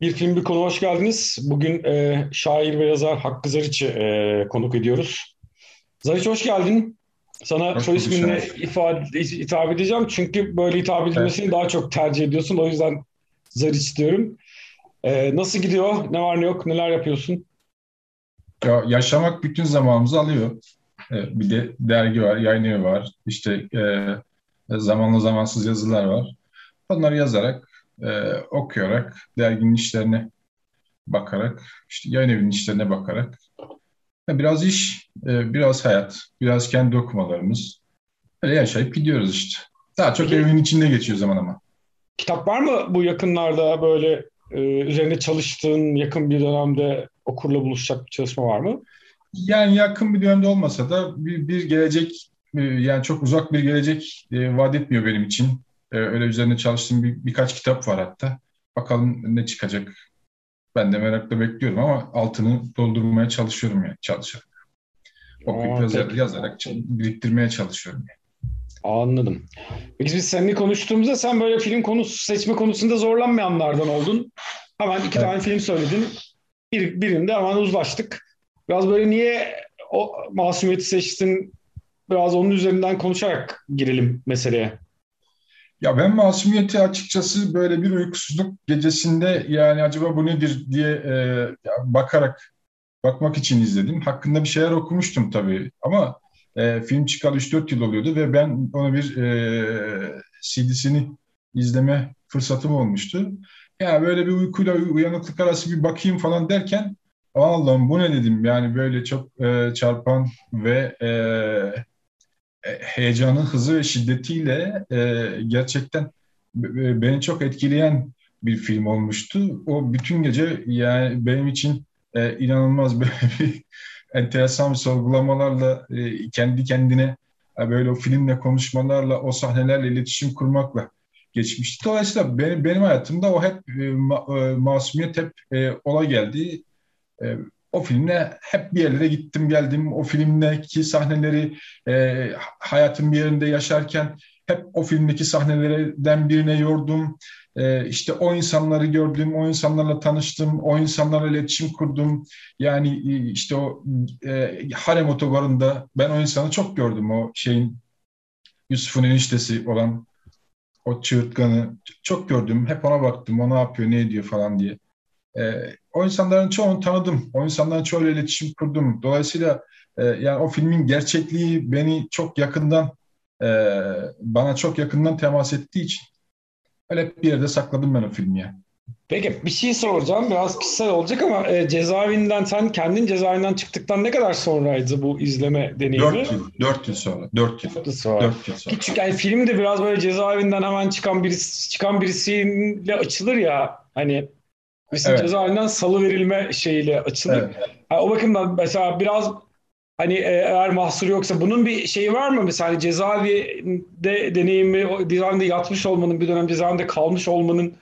Bir film bir konu hoş geldiniz. Bugün e, şair ve yazar Hakkı Zariç'i e, konuk ediyoruz. Zariç hoş geldin. Sana Hoş soy isminle ifade, hitap edeceğim. Çünkü böyle hitap edilmesini daha çok tercih ediyorsun. O yüzden Zariç diyorum. E, nasıl gidiyor? Ne var ne yok? Neler yapıyorsun? Ya, yaşamak bütün zamanımızı alıyor. Ee, bir de dergi var, yayın evi var. İşte e, zamanlı zamansız yazılar var. Onları yazarak, e, okuyarak, derginin işlerine bakarak, işte yayın evinin işlerine bakarak biraz iş, e, biraz hayat, biraz kendi okumalarımız. Öyle yaşayıp gidiyoruz işte. Daha çok Peki evin içinde geçiyor zaman ama. kitap var mı bu yakınlarda böyle e, üzerinde çalıştığın yakın bir dönemde okurla buluşacak bir çalışma var mı? Yani yakın bir dönemde olmasa da bir, bir gelecek e, yani çok uzak bir gelecek e, vaat etmiyor benim için. E, öyle üzerine çalıştığım bir, birkaç kitap var hatta. Bakalım ne çıkacak. Ben de merakla bekliyorum ama altını doldurmaya çalışıyorum yani çalışarak. Okuyup Aa, yazar, yazarak biriktirmeye çalışıyorum. Anladım. Peki biz seninle konuştuğumuzda sen böyle film konusu seçme konusunda zorlanmayanlardan oldun. Hemen iki Evet. tane film söyledin. Bir, birinde hemen uzlaştık. Biraz böyle niye o masumiyeti seçtin? Biraz onun üzerinden konuşarak girelim meseleye. Ya ben Masumiyet'i açıkçası böyle bir uykusuzluk gecesinde yani acaba bu nedir diye e, bakarak bakmak için izledim. Hakkında bir şeyler okumuştum tabii ama e, film çıkalı 3-4 yıl oluyordu ve ben ona bir e, CD'sini izleme fırsatım olmuştu. Ya böyle bir uykuyla uyanıklık arası bir bakayım falan derken Allah'ım bu ne dedim yani böyle çok e, çarpan ve e, heyecanın hızı ve şiddetiyle e, gerçekten e, beni çok etkileyen bir film olmuştu. O bütün gece yani benim için e, inanılmaz bir enteresan sorgulamalarla e, kendi kendine e, böyle o filmle konuşmalarla o sahnelerle iletişim kurmakla geçmişti. Dolayısıyla benim, benim hayatımda o hep e, ma- e, masumiyet hep e, olay geldi. E, o filmle hep bir yerlere gittim geldim. O filmdeki sahneleri e, hayatın bir yerinde yaşarken hep o filmdeki sahnelerden birine yordum. E, işte o insanları gördüm, o insanlarla tanıştım, o insanlarla iletişim kurdum. Yani e, işte o e, Harem Otogarı'nda ben o insanı çok gördüm. O şeyin Yusuf'un eniştesi olan o çığırtkanı çok gördüm. Hep ona baktım. O ne yapıyor, ne ediyor falan diye. E, o insanların çoğunu tanıdım. O insanların çoğuyla iletişim kurdum. Dolayısıyla e, yani o filmin gerçekliği beni çok yakından e, bana çok yakından temas ettiği için öyle bir yerde sakladım ben o filmi yani. Peki bir şey soracağım. Biraz kişisel olacak ama e, cezaevinden sen kendin cezaevinden çıktıktan ne kadar sonraydı bu izleme deneyimi? Dört yıl, dört yıl sonra, dört yıl, Dört sonra. dört yıl sonra. Küçük yani film de biraz böyle cezaevinden hemen çıkan birisi çıkan birisiyle açılır ya hani birisinin Evet, cezaevinden salı verilme şeyiyle açılır. evet. Ha, o bakımdan mesela biraz hani e, eğer mahsur yoksa bunun bir şeyi var mı? Mesela hani cezaevinde deneyimi, cezaevinde yatmış olmanın, bir dönem cezaevinde kalmış olmanın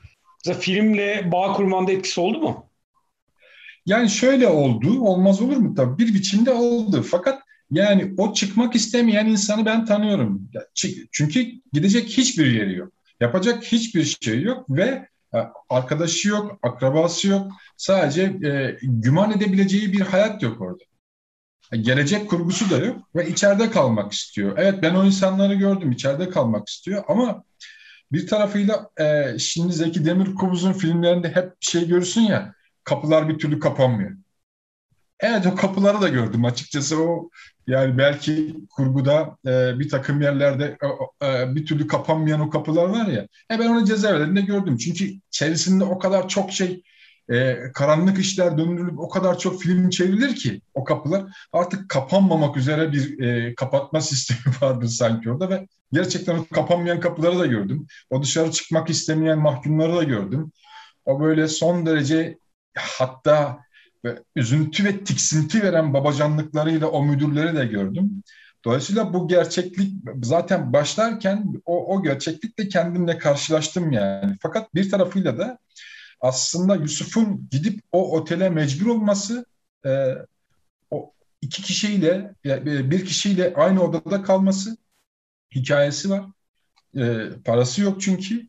mesela filmle bağ kurmanda etkisi oldu mu? Yani şöyle oldu, olmaz olur mu? Tabii bir biçimde oldu. Fakat yani o çıkmak istemeyen insanı ben tanıyorum. Çünkü gidecek hiçbir yeri yok. Yapacak hiçbir şey yok ve arkadaşı yok, akrabası yok. Sadece e, güman edebileceği bir hayat yok orada. Gelecek kurgusu da yok ve içeride kalmak istiyor. Evet ben o insanları gördüm, içeride kalmak istiyor ama bir tarafıyla e, şimdi Zeki Demirkubuz'un filmlerinde hep bir şey görürsün ya, kapılar bir türlü kapanmıyor. Evet o kapıları da gördüm. Açıkçası o yani belki kurguda e, bir takım yerlerde e, e, bir türlü kapanmayan o kapılar var ya e, ben onu cezaevlerinde gördüm. Çünkü içerisinde o kadar çok şey e, karanlık işler döndürülüp o kadar çok film çevrilir ki o kapılar artık kapanmamak üzere bir e, kapatma sistemi vardır sanki orada. Ve gerçekten o kapanmayan kapıları da gördüm. O dışarı çıkmak istemeyen mahkumları da gördüm. O böyle son derece hatta ve üzüntü ve tiksinti veren babacanlıklarıyla o müdürleri de gördüm. Dolayısıyla bu gerçeklik zaten başlarken o, o gerçeklikle kendimle karşılaştım yani. Fakat bir tarafıyla da aslında Yusuf'un gidip o otele mecbur olması e, o iki kişiyle e, bir kişiyle aynı odada kalması hikayesi var. E, parası yok çünkü.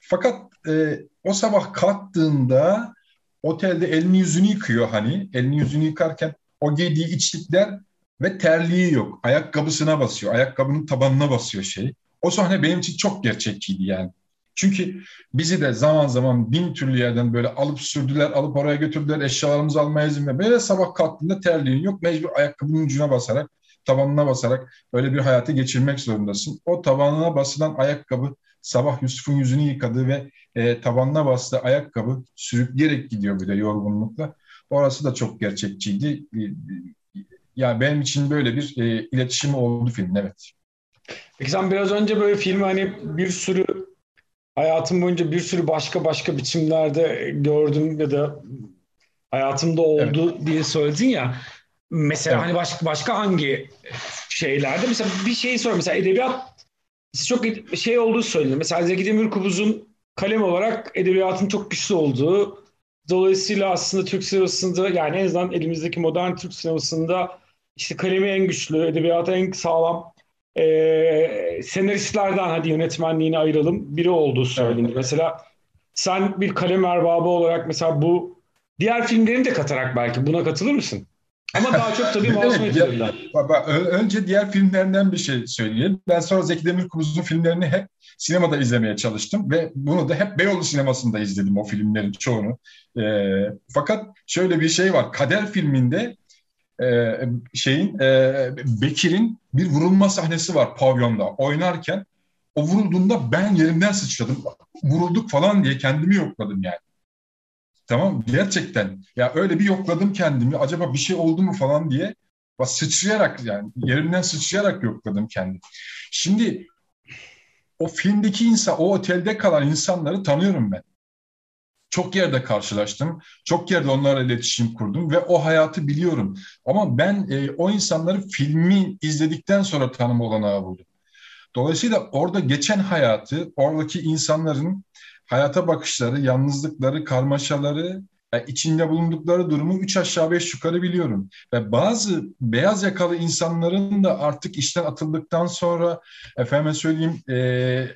Fakat e, o sabah kalktığında otelde elini yüzünü yıkıyor hani. Elini yüzünü yıkarken o giydiği içlikler ve terliği yok. Ayakkabısına basıyor. Ayakkabının tabanına basıyor şey. O sahne benim için çok gerçekçiydi yani. Çünkü bizi de zaman zaman bin türlü yerden böyle alıp sürdüler, alıp oraya götürdüler, eşyalarımızı almaya izin ver. Böyle sabah kalktığında terliğin yok, mecbur ayakkabının ucuna basarak, tabanına basarak böyle bir hayatı geçirmek zorundasın. O tabanına basılan ayakkabı, sabah Yusuf'un yüzünü yıkadığı ve e, tabanına bastığı ayakkabı sürükleyerek gidiyor bir de yorgunlukla. Orası da çok gerçekçiydi. E, e, yani benim için böyle bir e, iletişimi oldu film, evet. Peki sen biraz önce böyle film hani bir sürü hayatım boyunca bir sürü başka başka biçimlerde gördüm ya da hayatımda oldu evet. diye söyledin ya. Mesela evet. hani başka başka hangi şeylerde mesela bir şey sor mesela edebiyat çok şey olduğu söyleniyor. Mesela Zeki Demirkubuz'un kalem olarak edebiyatın çok güçlü olduğu dolayısıyla aslında Türk sinemasında yani en azından elimizdeki modern Türk sinemasında işte kalemi en güçlü, edebiyatı en sağlam e, senaristlerden hadi yönetmenliğini ayıralım biri olduğu söyleniyor. Evet. Mesela sen bir kalem erbabı olarak mesela bu diğer filmlerini de katarak belki buna katılır mısın? Ama daha çok tabii masum Baba, önce diğer filmlerinden bir şey söyleyeyim. Ben sonra Zeki Demirkubuz'un filmlerini hep sinemada izlemeye çalıştım ve bunu da hep Beyoğlu sinemasında izledim o filmlerin çoğunu. E, fakat şöyle bir şey var. Kader filminde e, şeyin e, Bekir'in bir vurulma sahnesi var pavyonda oynarken o vurulduğunda ben yerimden sıçradım. Vurulduk falan diye kendimi yokladım yani. Tamam gerçekten. Ya öyle bir yokladım kendimi. Acaba bir şey oldu mu falan diye. Bak sıçrayarak yani yerimden sıçrayarak yokladım kendimi. Şimdi o filmdeki insan, o otelde kalan insanları tanıyorum ben. Çok yerde karşılaştım. Çok yerde onlarla iletişim kurdum ve o hayatı biliyorum. Ama ben e, o insanları filmi izledikten sonra tanıma olanağı buldum. Dolayısıyla orada geçen hayatı, oradaki insanların hayata bakışları, yalnızlıkları, karmaşaları, yani içinde bulundukları durumu üç aşağı beş yukarı biliyorum. Ve bazı beyaz yakalı insanların da artık işten atıldıktan sonra efendime söyleyeyim e,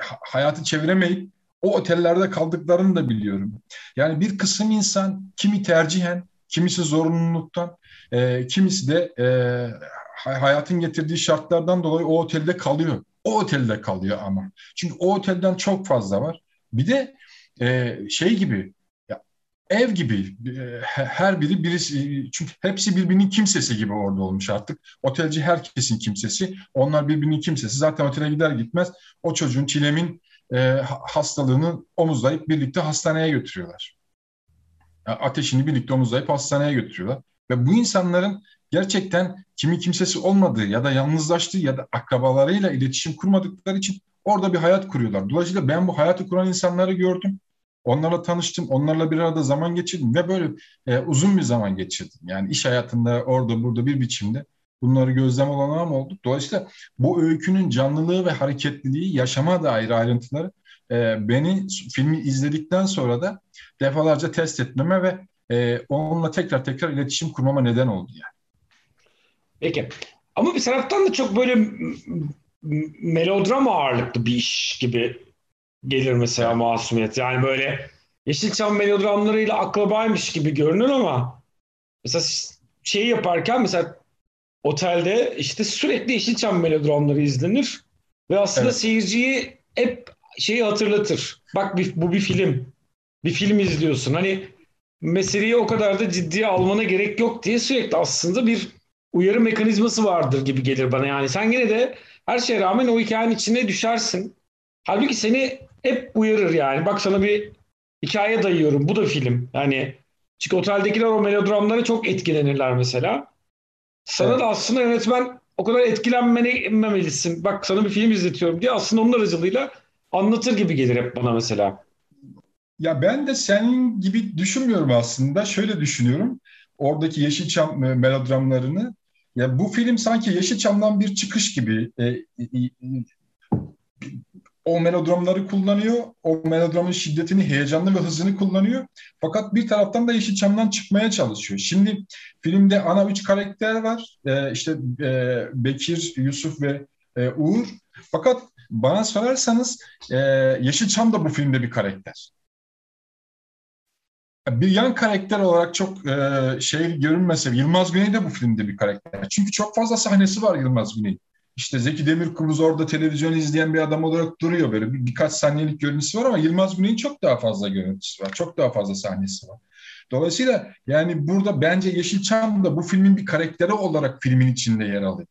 hayatı çeviremeyip o otellerde kaldıklarını da biliyorum. Yani bir kısım insan kimi tercihen, kimisi zorunluluktan, e, kimisi de e, hayatın getirdiği şartlardan dolayı o otelde kalıyor. O otelde kalıyor ama. Çünkü o otelden çok fazla var. Bir de e, şey gibi ya, ev gibi e, her biri birisi çünkü hepsi birbirinin kimsesi gibi orada olmuş artık. Otelci herkesin kimsesi. Onlar birbirinin kimsesi. Zaten otele gider gitmez o çocuğun çilemin e, hastalığını omuzlayıp birlikte hastaneye götürüyorlar. Yani ateşini birlikte omuzlayıp hastaneye götürüyorlar. Ve bu insanların gerçekten kimi kimsesi olmadığı ya da yalnızlaştığı ya da akrabalarıyla iletişim kurmadıkları için orada bir hayat kuruyorlar. Dolayısıyla ben bu hayatı kuran insanları gördüm. Onlarla tanıştım, onlarla bir arada zaman geçirdim ve böyle e, uzun bir zaman geçirdim. Yani iş hayatında orada burada bir biçimde bunları gözlem olanağım oldu. Dolayısıyla bu öykünün canlılığı ve hareketliliği, yaşama dair ayrıntıları e, beni filmi izledikten sonra da defalarca test etmeme ve e, onunla tekrar tekrar iletişim kurmama neden oldu yani. Peki. Ama bir taraftan da çok böyle melodram ağırlıklı bir iş gibi gelir mesela masumiyet. Yani böyle Yeşilçam melodramlarıyla akrabaymış gibi görünür ama mesela şey yaparken mesela otelde işte sürekli Yeşilçam melodramları izlenir ve aslında evet. seyirciyi hep şeyi hatırlatır. Bak bir, bu bir film. Bir film izliyorsun. Hani meseleyi o kadar da ciddiye almana gerek yok diye sürekli aslında bir uyarı mekanizması vardır gibi gelir bana. Yani sen yine de her şeye rağmen o hikayenin içine düşersin. Halbuki seni hep uyarır yani. Bak sana bir hikaye dayıyorum. Bu da film. Yani çünkü oteldekiler o melodramlara çok etkilenirler mesela. Sana evet. da aslında yönetmen o kadar etkilenmemelisin. Bak sana bir film izletiyorum diye aslında onun aracılığıyla anlatır gibi gelir hep bana mesela. Ya ben de senin gibi düşünmüyorum aslında. Şöyle düşünüyorum. Oradaki Yeşilçam e, melodramlarını. Ya bu film sanki Yeşilçam'dan bir çıkış gibi. E, e, o melodramları kullanıyor. O melodramın şiddetini, heyecanlı ve hızını kullanıyor. Fakat bir taraftan da Yeşilçam'dan çıkmaya çalışıyor. Şimdi filmde ana üç karakter var. Ee, işte e, Bekir, Yusuf ve e, Uğur. Fakat bana sorarsanız e, Yeşilçam da bu filmde bir karakter. Bir yan karakter olarak çok e, şey görünmese Yılmaz Güney de bu filmde bir karakter. Çünkü çok fazla sahnesi var Yılmaz Güney. İşte Zeki Demirkubuz orada televizyon izleyen bir adam olarak duruyor böyle. Bir, birkaç saniyelik görüntüsü var ama Yılmaz Güney'in çok daha fazla görüntüsü var. Çok daha fazla sahnesi var. Dolayısıyla yani burada bence Yeşilçam da bu filmin bir karakteri olarak filmin içinde yer alıyor.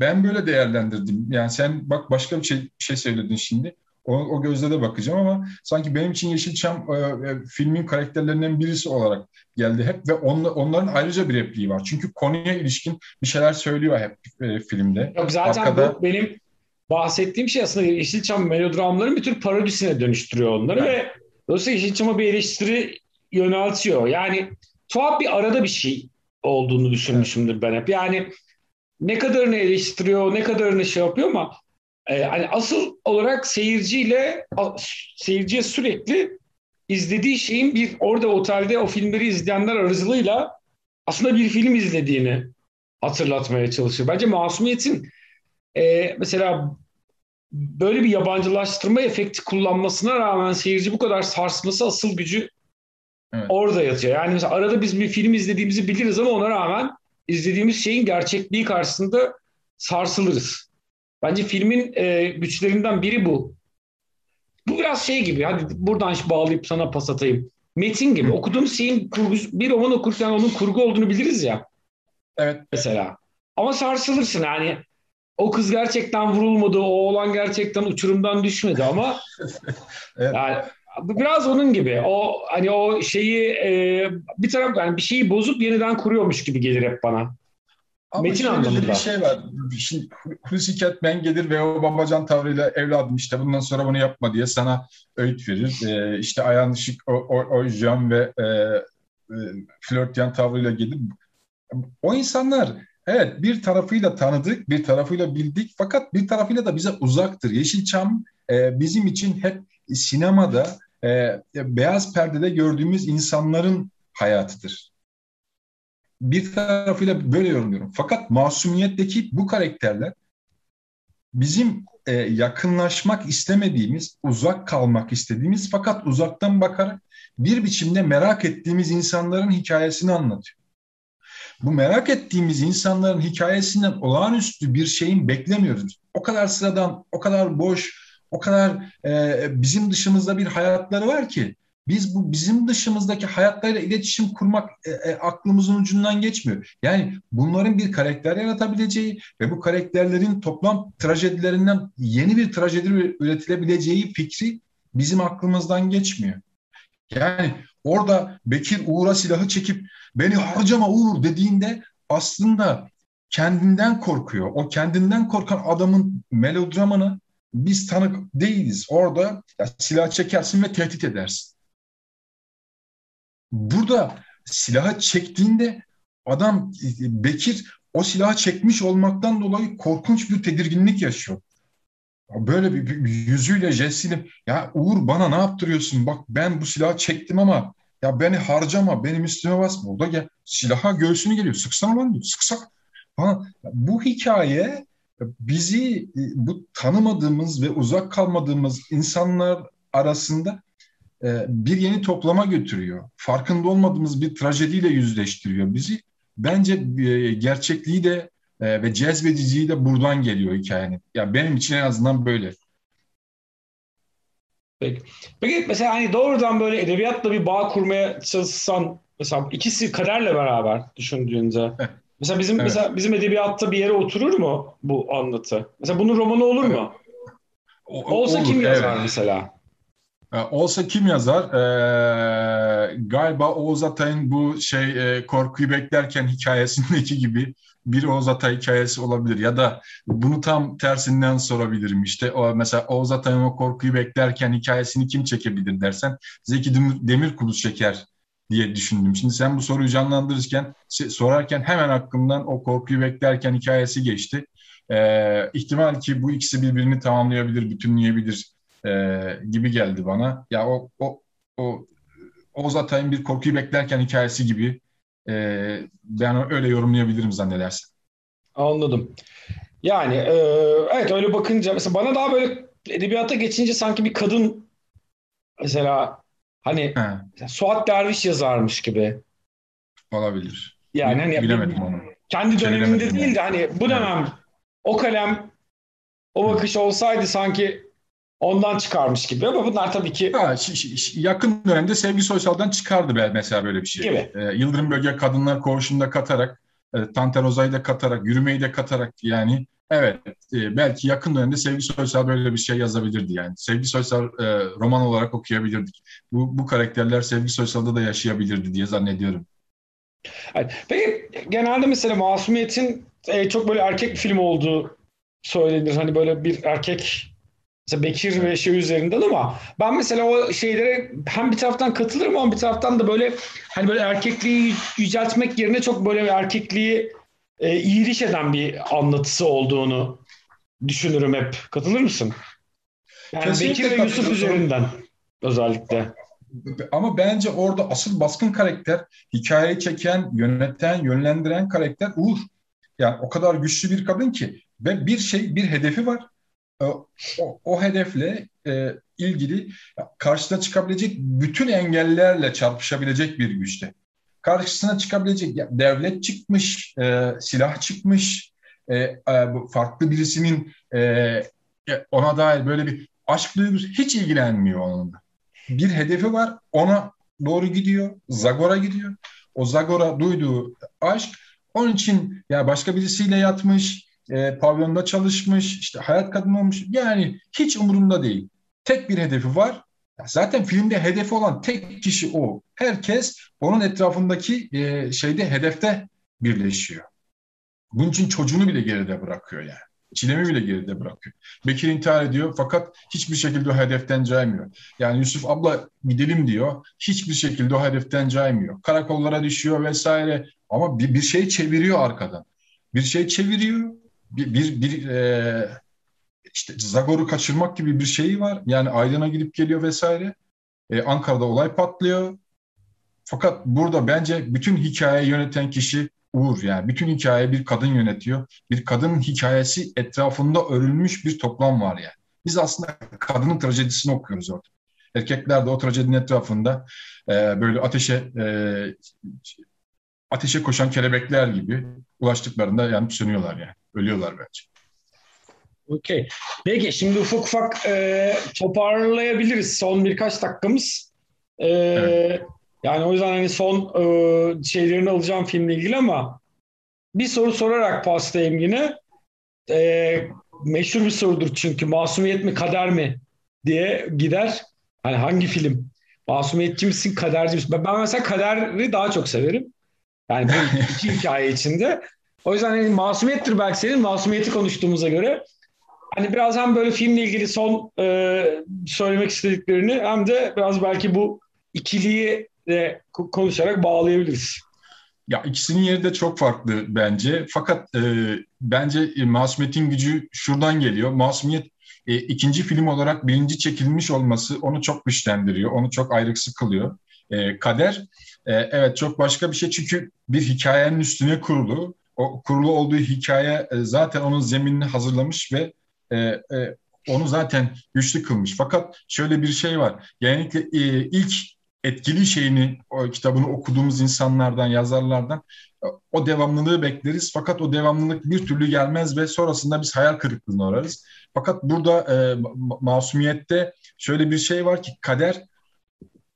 Ben böyle değerlendirdim. Yani sen bak başka bir şey, bir şey söyledin şimdi. O, o gözle de bakacağım ama sanki benim için Yeşilçam e, e, filmin karakterlerinden birisi olarak geldi hep ve on, onların ayrıca bir repliği var. Çünkü konuya ilişkin bir şeyler söylüyor hep e, filmde. Yok, zaten Arkada... bu benim bahsettiğim şey aslında Yeşilçam melodramların bir tür parodisine dönüştürüyor onları evet. ve dolayısıyla Yeşilçam'a bir eleştiri yöneltiyor. Yani tuhaf bir arada bir şey olduğunu düşünmüşümdür ben hep. Yani ne kadarını eleştiriyor, ne kadarını şey yapıyor ama e, hani asıl olarak seyirciyle seyirciye sürekli izlediği şeyin bir orada otelde o filmleri izleyenler aracılığıyla aslında bir film izlediğini hatırlatmaya çalışıyor. Bence Masumiyet'in e, mesela böyle bir yabancılaştırma efekti kullanmasına rağmen seyirci bu kadar sarsması asıl gücü evet. orada yatıyor. Yani mesela arada biz bir film izlediğimizi biliriz ama ona rağmen izlediğimiz şeyin gerçekliği karşısında sarsılırız. Bence filmin e, güçlerinden biri bu. Bu biraz şey gibi. Hadi buradan bağlayıp sana pas atayım. Metin gibi. Okuduğumuz şeyin kurgusu, bir roman okurken onun kurgu olduğunu biliriz ya. Evet. Mesela. Ama sarsılırsın yani. O kız gerçekten vurulmadı, o oğlan gerçekten uçurumdan düşmedi ama evet. yani biraz onun gibi. O hani o şeyi e, bir taraf yani bir şeyi bozup yeniden kuruyormuş gibi gelir hep bana. Ama Metin anlamında. bir şey var. Şimdi Hulusi Kentmen gelir ve o babacan tavrıyla evladım işte bundan sonra bunu yapma diye sana öğüt verir. Ee, işte ayağın şık o, o, o jam ve e, e, flörtyen tavrıyla gelir. O insanlar evet bir tarafıyla tanıdık, bir tarafıyla bildik fakat bir tarafıyla da bize uzaktır. Yeşilçam e, bizim için hep sinemada e, beyaz perdede gördüğümüz insanların hayatıdır. Bir tarafıyla böyle yorumluyorum. Fakat masumiyetteki bu karakterler bizim e, yakınlaşmak istemediğimiz, uzak kalmak istediğimiz fakat uzaktan bakarak bir biçimde merak ettiğimiz insanların hikayesini anlatıyor. Bu merak ettiğimiz insanların hikayesinden olağanüstü bir şeyin beklemiyoruz. O kadar sıradan, o kadar boş, o kadar e, bizim dışımızda bir hayatları var ki biz bu bizim dışımızdaki hayatlarıyla iletişim kurmak e, e, aklımızın ucundan geçmiyor. Yani bunların bir karakter yaratabileceği ve bu karakterlerin toplam trajedilerinden yeni bir trajedi üretilebileceği fikri bizim aklımızdan geçmiyor. Yani orada Bekir Uğur'a silahı çekip beni harcama Uğur dediğinde aslında kendinden korkuyor. O kendinden korkan adamın melodramını biz tanık değiliz. Orada ya, silah çekersin ve tehdit edersin. Burada silahı çektiğinde adam Bekir o silahı çekmiş olmaktan dolayı korkunç bir tedirginlik yaşıyor. Böyle bir, bir yüzüyle, jestiyle ya Uğur bana ne yaptırıyorsun? Bak ben bu silahı çektim ama ya beni harcama, benim üstüme basma. O da gel silaha göğsünü geliyor. Sıksana lan diyor. Sıksak. Bana, bu hikaye bizi e, bu tanımadığımız ve uzak kalmadığımız insanlar arasında e, bir yeni toplama götürüyor. Farkında olmadığımız bir trajediyle yüzleştiriyor bizi. Bence e, gerçekliği de ve cezbediciliği de buradan geliyor hikayenin. Ya yani benim için en azından böyle. Peki. Peki mesela hani doğrudan böyle edebiyatla bir bağ kurmaya çalışsan mesela ikisi kaderle beraber düşündüğünde Mesela bizim evet. mesela bizim edebiyatta bir yere oturur mu bu anlatı? Mesela bunun romanı olur mu? O, Olsa olur, kim yazar evet. mesela? Olsa kim yazar? Ee, galiba Oğuz Atay'ın bu şey e, korkuyu beklerken hikayesindeki gibi bir Oğuz Atay hikayesi olabilir. Ya da bunu tam tersinden sorabilirim. İşte o mesela Oğuz Atay'ın o korkuyu beklerken hikayesini kim çekebilir dersen Zeki Demirkubuz çeker diye düşündüm. Şimdi sen bu soruyu canlandırırken, sorarken hemen aklımdan o korkuyu beklerken hikayesi geçti. Ee, ihtimal ki bu ikisi birbirini tamamlayabilir, bütünleyebilir e, gibi geldi bana. Ya o o o Oğuz Atay'ın bir korkuyu beklerken hikayesi gibi e, ben öyle yorumlayabilirim zannedersin. Anladım. Yani e, evet öyle bakınca mesela bana daha böyle edebiyata geçince sanki bir kadın mesela Hani He. Suat Derviş yazarmış gibi. Olabilir. Yani hani bilemedim onu. Kendi döneminde değil de hani bu dönem evet. o kalem o bakış olsaydı sanki ondan çıkarmış gibi ama bunlar tabii ki... Ha, yakın dönemde Sevgi Soysal'dan çıkardı mesela böyle bir şey. Gibi. Ee, Yıldırım Bölge Kadınlar Koğuşu'nda katarak, e, Tanter Ozay'ı da katarak, yürümeyi de katarak yani evet e, belki yakın dönemde Sevgi Soysal böyle bir şey yazabilirdi yani. Sevgi Soysal e, roman olarak okuyabilirdik. Bu, bu karakterler Sevgi Soysal'da da yaşayabilirdi diye zannediyorum. Peki genelde mesela Masumiyet'in e, çok böyle erkek bir film olduğu söylenir. Hani böyle bir erkek mesela Bekir ve şey üzerinden ama ben mesela o şeylere hem bir taraftan katılırım ama bir taraftan da böyle hani böyle erkekliği yüceltmek yerine çok böyle erkekliği e, iğriş eden bir anlatısı olduğunu düşünürüm hep. Katılır mısın? Yani Kesinlikle Bekir ve Yusuf üzerinden özellikle. Ama bence orada asıl baskın karakter, hikayeyi çeken, yöneten, yönlendiren karakter Uğur. Yani o kadar güçlü bir kadın ki ve bir şey, bir hedefi var. E, o, o hedefle e, ilgili karşısına çıkabilecek bütün engellerle çarpışabilecek bir güçte. Karşısına çıkabilecek ya, devlet çıkmış, e, silah çıkmış, e, e, farklı birisinin e, ona dair böyle bir aşk duygusu hiç ilgilenmiyor onunla. Bir hedefi var, ona doğru gidiyor, Zagor'a gidiyor. O Zagor'a duyduğu aşk onun için ya başka birisiyle yatmış, e, pavyonda çalışmış, işte hayat kadını olmuş. Yani hiç umurunda değil. Tek bir hedefi var. Zaten filmde hedefi olan tek kişi o. Herkes onun etrafındaki e, şeyde hedefte birleşiyor. Bunun için çocuğunu bile geride bırakıyor yani. Çilemi bile geride bırakıyor. Bekir intihar ediyor fakat hiçbir şekilde o hedeften caymıyor. Yani Yusuf abla gidelim diyor. Hiçbir şekilde o hedeften caymıyor. Karakollara düşüyor vesaire. Ama bir, bir şey çeviriyor arkadan. Bir şey çeviriyor bir, bir, bir e, işte Zagor'u kaçırmak gibi bir şeyi var. Yani Aydın'a gidip geliyor vesaire. E, Ankara'da olay patlıyor. Fakat burada bence bütün hikayeyi yöneten kişi Uğur. Yani bütün hikaye bir kadın yönetiyor. Bir kadının hikayesi etrafında örülmüş bir toplam var yani. Biz aslında kadının trajedisini okuyoruz orada. Erkekler de o trajedinin etrafında e, böyle ateşe e, ateşe koşan kelebekler gibi ulaştıklarında yanıp sönüyorlar yani. Ölüyorlar bence. Okey. Peki şimdi ufak ufak e, toparlayabiliriz. Son birkaç dakikamız. E, evet. Yani o yüzden hani son e, şeylerini alacağım filmle ilgili ama bir soru sorarak pastayım yine. E, meşhur bir sorudur çünkü masumiyet mi kader mi diye gider. Hani hangi film? Masumiyetçi misin, kaderci misin? Ben, ben mesela kaderi daha çok severim. Yani bu iki hikaye içinde. O yüzden hani masumiyettir belki senin masumiyeti konuştuğumuza göre. Hani biraz hem böyle filmle ilgili son e, söylemek istediklerini hem de biraz belki bu ikiliyi de konuşarak bağlayabiliriz. Ya ikisinin yeri de çok farklı bence. Fakat e, bence e, Masumiyetin gücü şuradan geliyor. Masumiyet e, ikinci film olarak birinci çekilmiş olması onu çok güçlendiriyor. Onu çok ayrıksı kılıyor. E, kader e, evet çok başka bir şey çünkü bir hikayenin üstüne kurulu o kurulu olduğu hikaye e, zaten onun zeminini hazırlamış ve e, e, onu zaten güçlü kılmış. Fakat şöyle bir şey var. Genellikle ilk etkili şeyini o kitabını okuduğumuz insanlardan, yazarlardan o devamlılığı bekleriz. Fakat o devamlılık bir türlü gelmez ve sonrasında biz hayal kırıklığına uğrarız. Fakat burada masumiyette şöyle bir şey var ki kader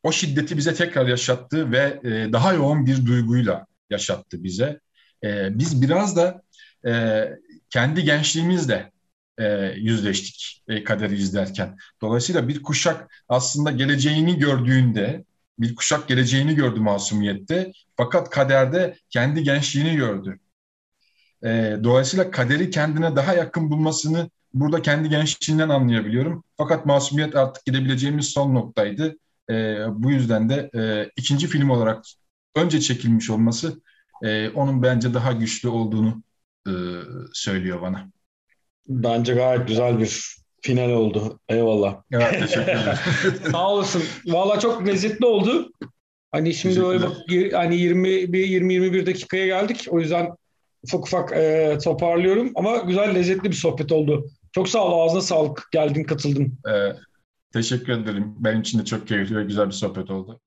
o şiddeti bize tekrar yaşattı ve daha yoğun bir duyguyla yaşattı bize. E, biz biraz da e, kendi gençliğimizle e, yüzleştik e, kaderi izlerken. Dolayısıyla bir kuşak aslında geleceğini gördüğünde, bir kuşak geleceğini gördü masumiyette. Fakat kaderde kendi gençliğini gördü. E, dolayısıyla kaderi kendine daha yakın bulmasını burada kendi gençliğinden anlayabiliyorum. Fakat masumiyet artık gidebileceğimiz son noktaydı. E, bu yüzden de e, ikinci film olarak önce çekilmiş olması e, onun bence daha güçlü olduğunu e, söylüyor bana. Bence gayet güzel bir final oldu. Eyvallah. Evet, teşekkür ederim. Sağ olasın. Valla çok lezzetli oldu. Hani şimdi öyle bak hani 20 20 21 dakikaya geldik. O yüzden ufak ufak e, toparlıyorum ama güzel lezzetli bir sohbet oldu. Çok sağ ol. Ağzına sağlık. Geldin, katıldın. Ee, Teşekkür ederim. Benim için de çok keyifli ve güzel bir sohbet oldu.